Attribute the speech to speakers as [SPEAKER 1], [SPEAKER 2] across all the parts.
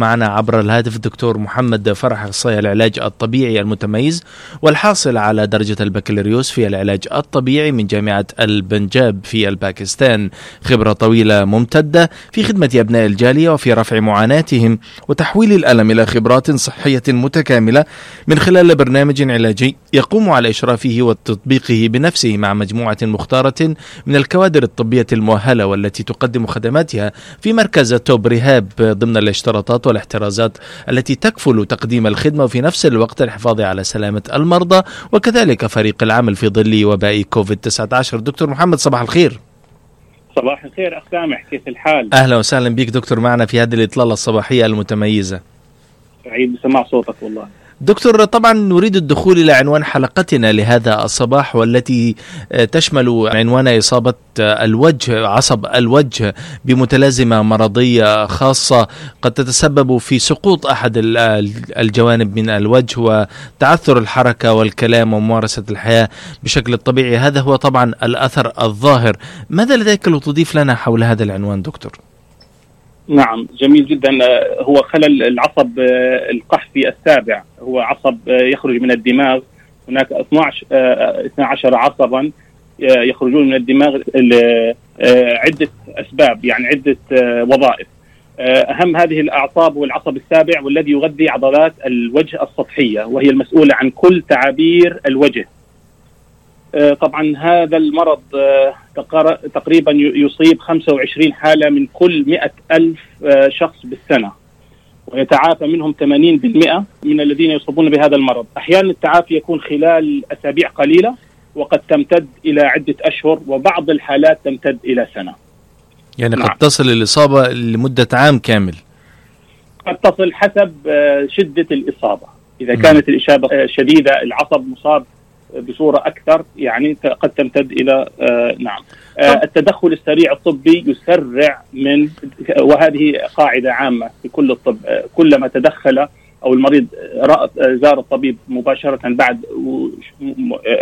[SPEAKER 1] معنا عبر الهاتف الدكتور محمد فرح اخصائي العلاج الطبيعي المتميز والحاصل على درجة البكالوريوس في العلاج الطبيعي من جامعة البنجاب في الباكستان. خبرة طويلة ممتدة في خدمة أبناء الجالية وفي رفع معاناتهم وتحويل الألم إلى خبرات صحية متكاملة من خلال برنامج علاجي يقوم على إشرافه وتطبيقه بنفسه مع مجموعة مختارة من الكوادر الطبية المؤهلة والتي تقدم خدماتها في مركز توب ريهاب ضمن الاشتراطات والاحترازات التي تكفل تقديم الخدمة وفي نفس الوقت الحفاظ على سلامة المرضى وكذلك فريق العمل في ظل وباء كوفيد 19 دكتور محمد صباح الخير
[SPEAKER 2] صباح الخير أخ سامح كيف الحال؟
[SPEAKER 1] أهلا وسهلا بك دكتور معنا في هذه الإطلالة الصباحية المتميزة.
[SPEAKER 2] سعيد بسماع صوتك والله.
[SPEAKER 1] دكتور طبعا نريد الدخول إلى عنوان حلقتنا لهذا الصباح والتي تشمل عنوان إصابة الوجه عصب الوجه بمتلازمة مرضية خاصة قد تتسبب في سقوط أحد الجوانب من الوجه وتعثر الحركة والكلام وممارسة الحياة بشكل طبيعي. هذا هو طبعا الأثر الظاهر. ماذا لديك لتضيف لنا حول هذا العنوان دكتور؟
[SPEAKER 2] نعم جميل جدا. هو خلل العصب القحفي السابع. هو عصب يخرج من الدماغ. هناك 12 12 عصبا يخرجون من الدماغ عدة أسباب يعني عدة وظائف. أهم هذه الأعصاب هو العصب السابع والذي يغذي عضلات الوجه السطحية وهي المسؤولة عن كل تعابير الوجه. طبعا هذا المرض تقريبا يصيب 25 حالة من كل 100 ألف شخص بالسنة ويتعافى منهم 80% من الذين يصابون بهذا المرض. أحيانا التعافي يكون خلال أسابيع قليلة وقد تمتد إلى عدة أشهر وبعض الحالات تمتد إلى سنة.
[SPEAKER 1] يعني نعم. قد تصل الإصابة لمدة عام كامل.
[SPEAKER 2] قد تصل حسب شدة الإصابة. إذا كانت الإصابة شديدة العصب مصاب بصورة أكثر يعني قد تمتد إلى آه نعم آه التدخل السريع الطبي يسرع من وهذه قاعدة عامة في كل الطب آه كلما تدخل أو المريض زار الطبيب مباشرة بعد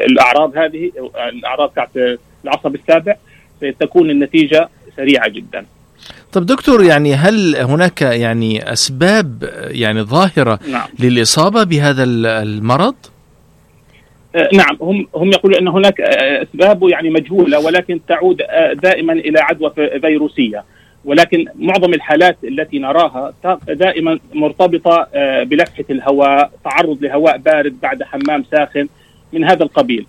[SPEAKER 2] الأعراض هذه الأعراض تاعت العصب السابع ستكون النتيجة سريعة جدا.
[SPEAKER 1] طب دكتور يعني هل هناك يعني أسباب يعني ظاهرة نعم. للإصابة بهذا المرض؟
[SPEAKER 2] نعم هم هم يقولون أن هناك أسباب يعني مجهولة ولكن تعود دائما إلى عدوى فيروسية. ولكن معظم الحالات التي نراها دائما مرتبطة بلفحة الهواء تعرض لهواء بارد بعد حمام ساخن من هذا القبيل.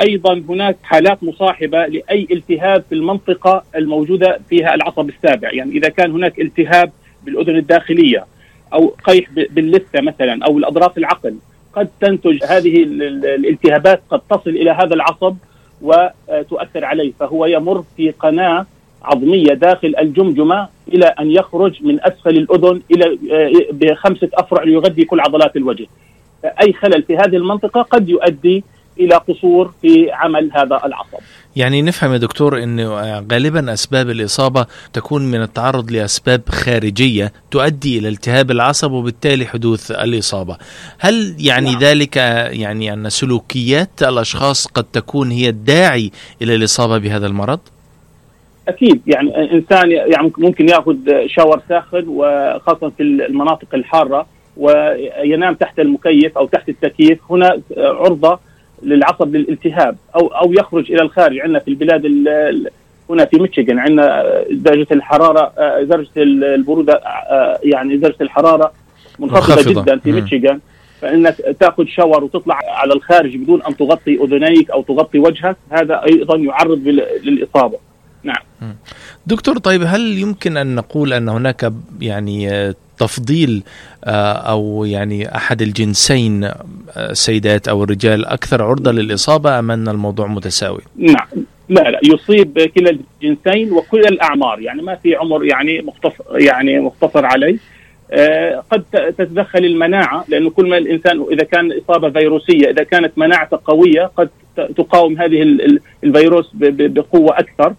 [SPEAKER 2] أيضا هناك حالات مصاحبة لأي التهاب في المنطقة الموجودة فيها العصب السابع. يعني إذا كان هناك التهاب بالأذن الداخلية أو قيح باللثة مثلا أو الأضراس العقل. قد تنتج هذه الالتهابات قد تصل إلى هذا العصب وتؤثر عليه فهو يمر في قناة عظمية داخل الجمجمة إلى أن يخرج من أسفل الأذن إلى بخمسة أفرع ليغذي كل عضلات الوجه. أي خلل في هذه المنطقة قد يؤدي إلى قصور في عمل هذا العصب.
[SPEAKER 1] يعني نفهم يا دكتور إنه غالبا أسباب الإصابة تكون من التعرض لأسباب خارجية تؤدي إلى التهاب العصب وبالتالي حدوث الإصابة. هل يعني نعم. ذلك يعني أن سلوكيات الأشخاص قد تكون هي الداعي إلى الإصابة بهذا المرض؟
[SPEAKER 2] أكيد يعني إنسان يعني ممكن يأخذ شاور ساخن وخاصة في المناطق الحارة وينام تحت المكيف أو تحت التكييف هنا عرضة للعصب للالتهاب أو أو يخرج إلى الخارج. عندنا في البلاد هنا في ميشيغان عندنا درجة الحرارة درجة البرودة يعني درجة الحرارة منخفضة جدا في ميشيغان. فإنك تأخذ شاور وتطلع على الخارج بدون أن تغطي أذنيك أو تغطي وجهك هذا أيضا يعرض للإصابة. نعم.
[SPEAKER 1] دكتور طيب هل يمكن أن نقول أن هناك يعني تفضيل أو يعني أحد الجنسين السيدات أو الرجال أكثر عرضة للإصابة أم أن الموضوع متساوي؟
[SPEAKER 2] نعم. لا لا يصيب كلا الجنسين وكل الأعمار. يعني ما في عمر يعني مختصر يعني مختصر عليه. قد تتدخل المناعة لأنه كل ما الإنسان إذا كان إصابة فيروسية إذا كانت مناعته قوية قد تقاوم هذه الفيروس بقوة أكثر.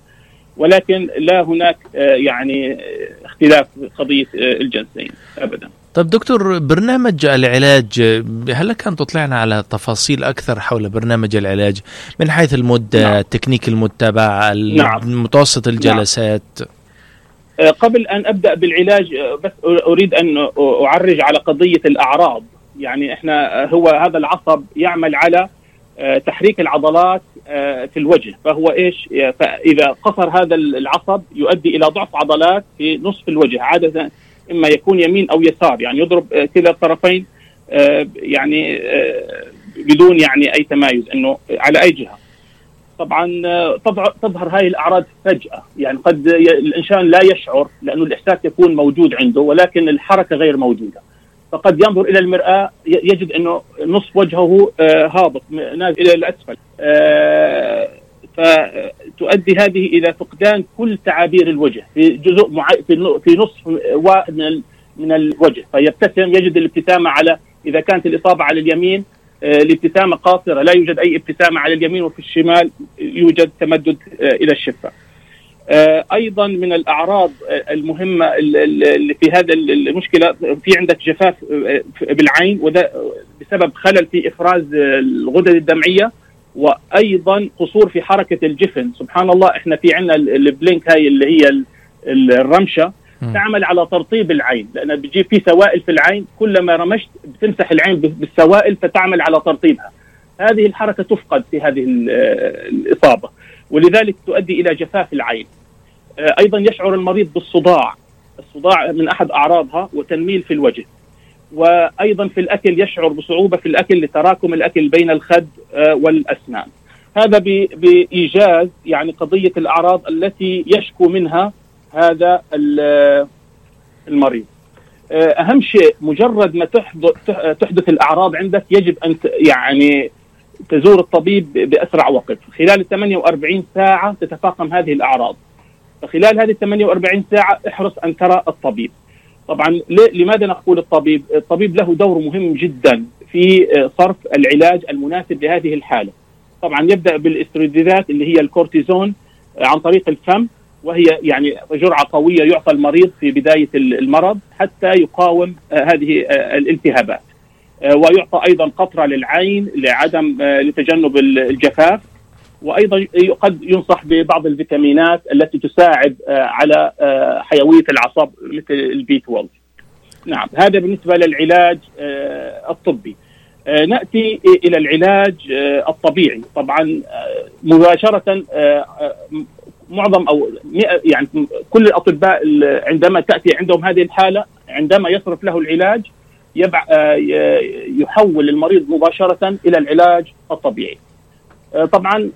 [SPEAKER 2] ولكن لا هناك يعني اختلاف في قضية الجنسين ابدا.
[SPEAKER 1] طيب دكتور برنامج العلاج هل لك ان تطلعنا على تفاصيل أكثر حول برنامج العلاج من حيث المدة، نعم. تكنيك المتبع، نعم. متوسط الجلسات؟
[SPEAKER 2] قبل أن أبدأ بالعلاج بس أريد أن أعرج على قضية الأعراض يعني إحنا هو هذا العصب يعمل على تحريك العضلات في الوجه. فهو إيش؟ فإذا قصر هذا العصب يؤدي إلى ضعف عضلات في نصف الوجه. عادة إما يكون يمين أو يسار يعني يضرب كلا الطرفين يعني بدون يعني أي تمايز إنه على أي جهة. طبعا تظهر هاي الأعراض فجأة. يعني قد الإنسان لا يشعر لأنه الإحساس يكون موجود عنده ولكن الحركة غير موجودة. فقد ينظر إلى المرآة يجد إنه نصف وجهه هابط نازل إلى الأسفل فتؤدي هذه إلى فقدان كل تعابير الوجه في جزء في نصف من من الوجه فيبتسم يجد الابتسامة على إذا كانت الإصابة على اليمين الابتسامة قاصرة لا يوجد أي ابتسامة على اليمين وفي الشمال يوجد تمدد إلى الشفة. أيضا من الأعراض المهمة اللي في هذا المشكلة. في عندك جفاف بالعين وده بسبب خلل في إفراز الغدد الدمعية وأيضا قصور في حركة الجفن. سبحان الله إحنا في عندنا البلينك هاي اللي هي الرمشة. تعمل على ترطيب العين لأن بتجيب في سوائل في العين كلما رمشت بتمسح العين بالسوائل فتعمل على ترطيبها. هذه الحركة تفقد في هذه الإصابة ولذلك تؤدي إلى جفاف العين. أيضا يشعر المريض بالصداع. الصداع من أحد أعراضها وتنميل في الوجه. وأيضا في الأكل يشعر بصعوبة في الأكل لتراكم الأكل بين الخد والأسنان. هذا بإيجاز يعني قضية الأعراض التي يشكو منها هذا المريض. أهم شيء مجرد ما تحدث الأعراض عندك يجب أن يعني تزور الطبيب بأسرع وقت. خلال 48 ساعة تتفاقم هذه الأعراض. فخلال هذه 48 ساعة احرص أن ترى الطبيب. طبعا لماذا نقول الطبيب؟ الطبيب له دور مهم جدا في صرف العلاج المناسب لهذه الحالة. طبعا يبدأ بالاسترويدات اللي هي الكورتيزون عن طريق الفم وهي يعني جرعة قوية يعطى المريض في بداية المرض حتى يقاوم هذه الالتهابات. ويعطى أيضا قطرة للعين لعدم لتجنب الجفاف. وأيضا قد ينصح ببعض الفيتامينات التي تساعد على حيوية العصب مثل البي 12 نعم هذا بالنسبة للعلاج الطبي. نأتي إلى العلاج الطبيعي. طبعا مباشرة معظم أو يعني كل الأطباء عندما تأتي عندهم هذه الحالة عندما يصرف له العلاج يحول المريض مباشرة إلى العلاج الطبيعي. طبعا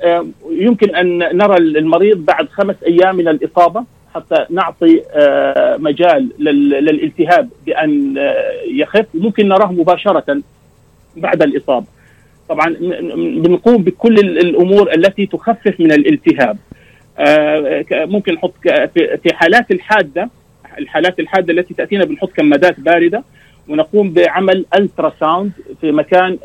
[SPEAKER 2] يمكن أن نرى المريض بعد خمس أيام من الإصابة حتى نعطي مجال للالتهاب بأن يخف ممكن نراه مباشرة بعد الإصابة. طبعا بنقوم بكل الأمور التي تخفف من الالتهاب. ممكن نحط في حالات الحادة الحالات الحادة التي تأتينا بنحط كمادات باردة ونقوم بعمل ultrasound في مكان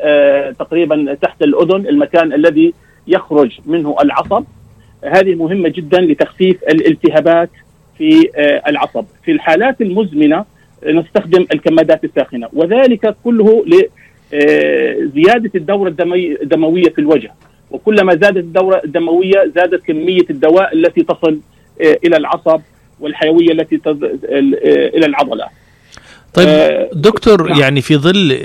[SPEAKER 2] تقريبا تحت الأذن المكان الذي يخرج منه العصب. هذه مهمة جدا لتخفيف الالتهابات في العصب. في الحالات المزمنة نستخدم الكمادات الساخنة وذلك كله لزياده الدورة الدموية في الوجه. وكلما زادت الدورة الدموية زادت كمية الدواء التي تصل إلى العصب والحيوية التي إلى العضلة.
[SPEAKER 1] طيب دكتور نعم. يعني في ظل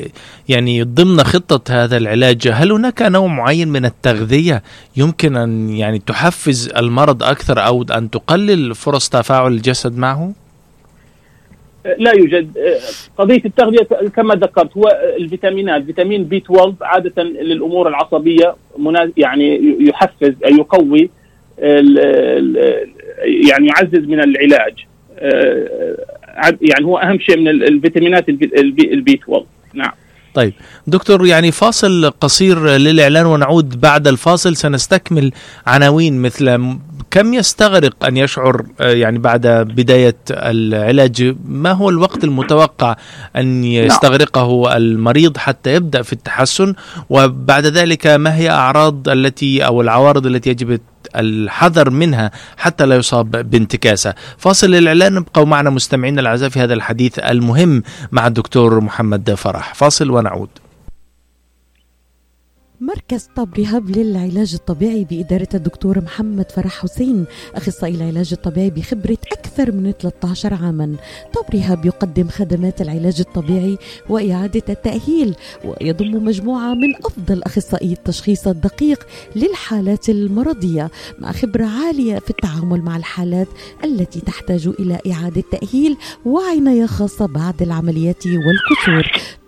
[SPEAKER 1] يعني ضمن خطة هذا العلاج هل هناك نوع معين من التغذية يمكن أن يعني تحفز المرض أكثر أو أن تقلل فرص تفاعل الجسد معه؟
[SPEAKER 2] لا يوجد قضية التغذية كما ذكرت هو الفيتامينات فيتامين بي 12 عادة للأمور العصبية يعني يحفز أي يقوي يعني يعزز من العلاج يعني هو أهم شيء من الفيتامينات البي 12 نعم.
[SPEAKER 1] طيب دكتور يعني فاصل قصير للإعلان ونعود بعد الفاصل. سنستكمل عناوين مثل كم يستغرق أن يشعر يعني بعد بداية العلاج؟ ما هو الوقت المتوقع أن يستغرقه المريض حتى يبدأ في التحسن؟ وبعد ذلك ما هي أعراض التي أو العوارض التي يجب الحذر منها حتى لا يصاب بانتكاسة. فاصل الإعلان ابقوا معنا مستمعينا الأعزاء في هذا الحديث المهم مع الدكتور محمد فرح. فاصل ونعود.
[SPEAKER 3] مركز طب رهاب للعلاج الطبيعي بإدارة الدكتور محمد فرح حسين أخصائي العلاج الطبيعي بخبرة أكثر من 13 عاما. طب رهاب يقدم خدمات العلاج الطبيعي وإعادة التأهيل ويضم مجموعة من أفضل أخصائي التشخيص الدقيق للحالات المرضية مع خبرة عالية في التعامل مع الحالات التي تحتاج إلى إعادة تأهيل وعناية خاصة بعد العمليات والكسور.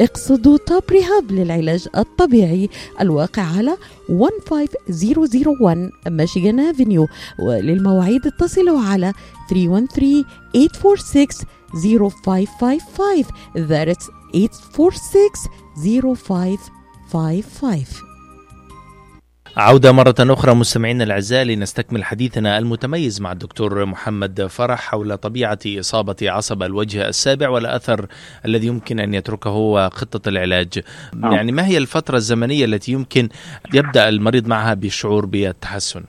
[SPEAKER 3] اقصدوا توب ريهاب للعلاج الطبيعي الواقع على 15001 ميشيغان افنيو وللمواعيد اتصلوا على 313 846 0555 that's 846 0555
[SPEAKER 1] عودة مرة أخرى مستمعينا الأعزاء لنستكمل حديثنا المتميز مع الدكتور محمد فرح حول طبيعة إصابة عصب الوجه السابع والأثر الذي يمكن أن يتركه وخطة العلاج.
[SPEAKER 2] نعم.
[SPEAKER 1] يعني ما هي الفترة الزمنية التي يمكن يبدأ المريض معها بالشعور بالتحسن؟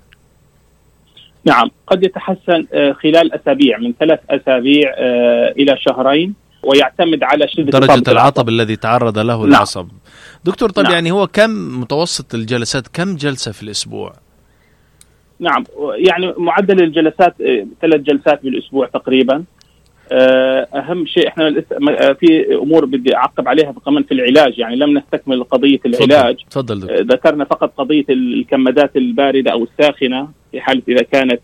[SPEAKER 2] نعم قد يتحسن آه، خلال أسابيع من ثلاث أسابيع آه، إلى شهرين. ويعتمد على شدة
[SPEAKER 1] درجة
[SPEAKER 2] إصابة
[SPEAKER 1] العطب الذي تعرض له
[SPEAKER 2] نعم.
[SPEAKER 1] العصب دكتور طب
[SPEAKER 2] نعم.
[SPEAKER 1] يعني هو كم متوسط الجلسات كم جلسة في الأسبوع؟
[SPEAKER 2] نعم يعني معدل الجلسات ثلاث جلسات بالأسبوع تقريبا. آه، أهم شيء إحنا آه، في أمور بدي أعقب عليها كمان في العلاج. يعني لم نستكمل قضية العلاج.
[SPEAKER 1] تفضل
[SPEAKER 2] آه، ذكرنا فقط قضية الكمادات الباردة أو الساخنة في حالة إذا كانت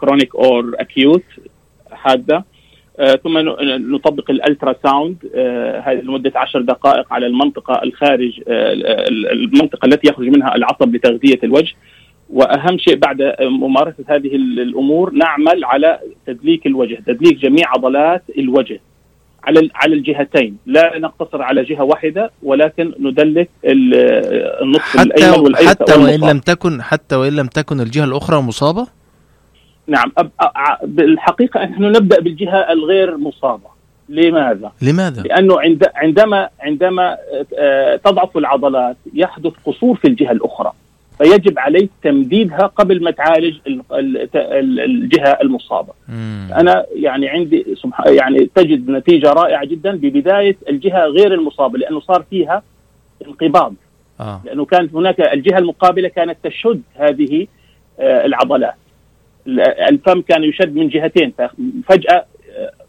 [SPEAKER 2] chronic or acute حادة. ثم ن- نطبق ال ultrasound آه، هذه لمدة 10 دقائق على المنطقة الخارج آه، ال- المنطقة التي يخرج منها العصب لتغذية الوجه. وأهم شيء بعد ممارسة هذه ال- الأمور نعمل على تدليك الوجه، تدليك جميع عضلات الوجه على على الجهتين، لا نقتصر على جهة واحدة ولكن ندلك ال- النصف
[SPEAKER 1] الأيمن
[SPEAKER 2] والأيسر
[SPEAKER 1] حتى
[SPEAKER 2] والمصاب.
[SPEAKER 1] لم تكن حتى وإن لم تكن الجهة الأخرى مصابة؟
[SPEAKER 2] نعم بالحقيقة نحن نبدأ بالجهة الغير مصابة. لماذا؟
[SPEAKER 1] لماذا؟
[SPEAKER 2] لأنه عند عندما عندما آه، تضعف العضلات يحدث قصور في الجهة الأخرى فيجب عليك تمديدها قبل ما تعالج ال- ال- ال- الجهة المصابة.
[SPEAKER 1] مم.
[SPEAKER 2] أنا يعني عندي سبحان يعني تجد نتيجة رائعة جدا ببداية الجهة غير المصابة لأنه صار فيها انقباض
[SPEAKER 1] آه.
[SPEAKER 2] لأنه كانت هناك الجهة المقابلة كانت تشد هذه آه، العضلات. ال- الفم كان يشد من جهتين ففجأة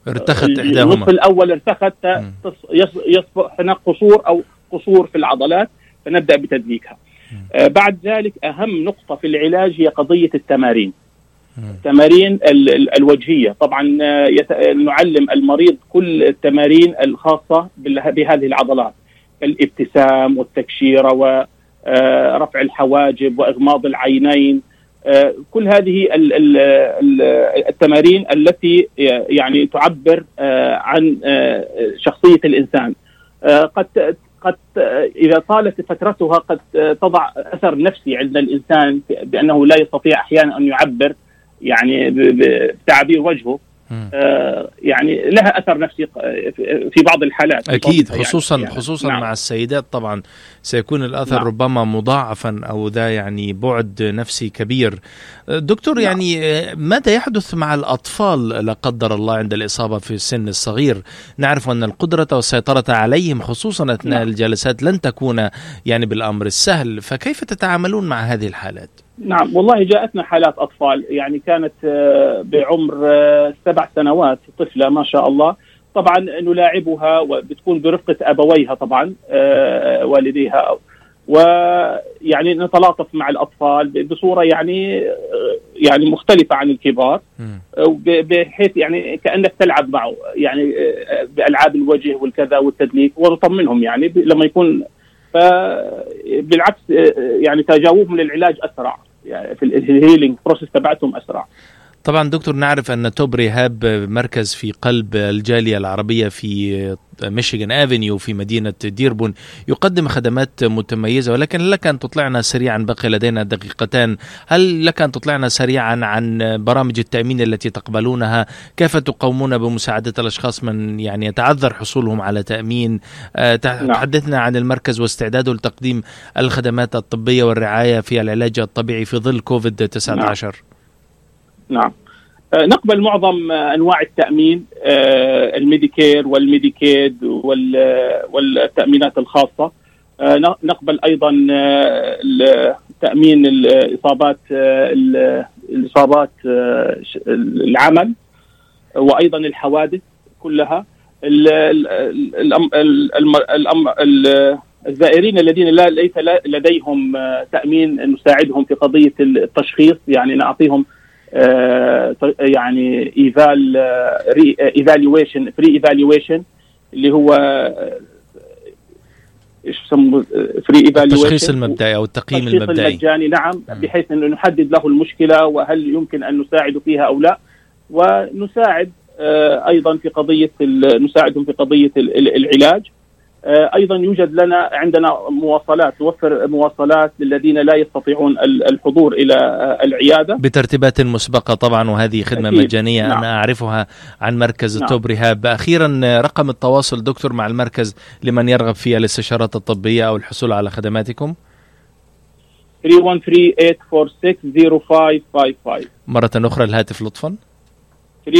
[SPEAKER 1] ارتخت
[SPEAKER 2] النصف
[SPEAKER 1] إحداهما.
[SPEAKER 2] الأول ارتخت يصبح هناك قصور أو قصور في العضلات فنبدأ بتدليكها. آه بعد ذلك أهم نقطة في العلاج هي قضية التمارين. التمارين ال- ال- الوجهية، طبعا آه، نعلم المريض كل التمارين الخاصة بهذه العضلات. كالابتسام والتكشيرة ورفع الحواجب وإغماض العينين. آه، كل هذه ال- ال- ال- التمارين التي يعني تعبر آه، عن آه، شخصية الإنسان آه، قد قد آه، إذا طالت فترتها قد آه، تضع أثر نفسي عند الإنسان بأنه لا يستطيع أحيانا أن يعبر يعني ب- ب- بتعابير وجهه. آه، يعني لها أثر نفسي ق- في بعض الحالات يعني-
[SPEAKER 1] خصوصا
[SPEAKER 2] يعني
[SPEAKER 1] خصوصا
[SPEAKER 2] نعم.
[SPEAKER 1] مع السيدات طبعا سيكون الأثر
[SPEAKER 2] نعم.
[SPEAKER 1] ربما مضاعفا أو ذا يعني بعد نفسي كبير دكتور
[SPEAKER 2] نعم.
[SPEAKER 1] يعني آه، ماذا يحدث مع الأطفال لا قدر الله عند الإصابة في السن الصغير نعرف أن القدرة والسيطرة عليهم خصوصا أثناء
[SPEAKER 2] نعم.
[SPEAKER 1] الجلسات لن تكون يعني بالأمر السهل فكيف تتعاملون مع هذه الحالات
[SPEAKER 2] نعم والله جاءتنا حالات أطفال. يعني كانت آه، بعمر آه، سبع سنوات طفلة ما شاء الله. طبعا نلاعبها وبتكون برفقة أبويها طبعا آه، والديها. ويعني نتلاطف مع الأطفال بصورة يعني يعني مختلفة عن الكبار. بحيث يعني كأنك تلعب معه. يعني بألعاب الوجه والكذا والتدليك ونطمنهم يعني لما يكون فبالعكس يعني تجاوبهم للعلاج أسرع. يعني في ال healing process تبعتهم أسرع.
[SPEAKER 1] طبعا دكتور نعرف أن Top Rehab مركز في قلب الجالية العربية في Michigan Avenue في مدينة ديربون يقدم خدمات متميزة ولكن لك أن تطلعنا سريعا بقي لدينا دقيقتان. هل لك أن تطلعنا سريعا عن برامج التأمين التي تقبلونها؟ كيف تقومون بمساعدة الأشخاص من يعني يتعذر حصولهم على تأمين؟ نعم. تحدثنا عن المركز واستعداده لتقديم الخدمات الطبية والرعاية في العلاج الطبيعي في ظل كوفيد 19 نعم.
[SPEAKER 2] آه، نقبل معظم أنواع التأمين آه، الميديكير والميديكيد والتأمينات الخاصة. آه، نقبل أيضا تامين الإصابات الإصابات العمل وأيضا الحوادث كلها. الزائرين الذين لا ليس لديهم تأمين نساعدهم في قضية التشخيص. يعني نعطيهم آه، يعني eval evaluation free evaluation اللي هو آه، إيش يسموه
[SPEAKER 1] free evaluation التشخيص المبدئي أو التقييم المبدئي.
[SPEAKER 2] المجاني نعم بحيث إنه نحدد له المشكلة وهل يمكن أن نساعد فيها أو لا. ونساعد آه، أيضا في قضية نساعدهم في قضية العلاج. آه، أيضا يوجد لنا عندنا مواصلات نوفر مواصلات للذين لا يستطيعون الحضور إلى آه، العيادة
[SPEAKER 1] بترتيبات مسبقة طبعا وهذه خدمة أكيد. مجانية نعم. أنا أعرفها عن مركز نعم. التوب رهاب أخيرا رقم التواصل دكتور مع المركز لمن يرغب في الاستشارات الطبية أو الحصول على خدماتكم
[SPEAKER 2] 313-846-0555
[SPEAKER 1] مرة أخرى الهاتف لطفا
[SPEAKER 2] 313-846-0555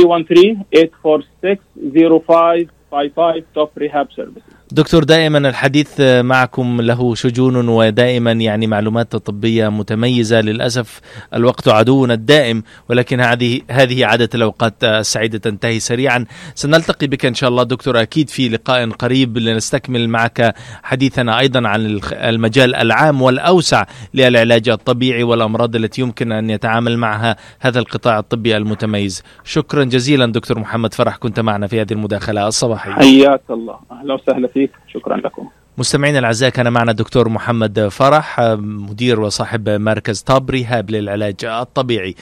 [SPEAKER 2] توب ريهاب سيرفيسز
[SPEAKER 1] دكتور دائما الحديث معكم له شجون ودائما يعني معلومات طبية متميزة. للأسف الوقت عدونا الدائم ولكن هذه هذه عادة الأوقات السعيدة تنتهي سريعا. سنلتقي بك إن شاء الله دكتور. أكيد في لقاء قريب لنستكمل معك حديثنا أيضا عن المجال العام والأوسع للعلاج الطبيعي والأمراض التي يمكن أن يتعامل معها هذا القطاع الطبي المتميز. شكرا جزيلا دكتور محمد فرح كنت معنا في هذه المداخلة الصباحية.
[SPEAKER 2] حياك الله. أهلا وسهلا فيك. فيك شكرا لكم.
[SPEAKER 1] مستمعينا الأعزاء كان معنا الدكتور محمد فرح مدير وصاحب مركز طاب ريهاب للعلاج الطبيعي.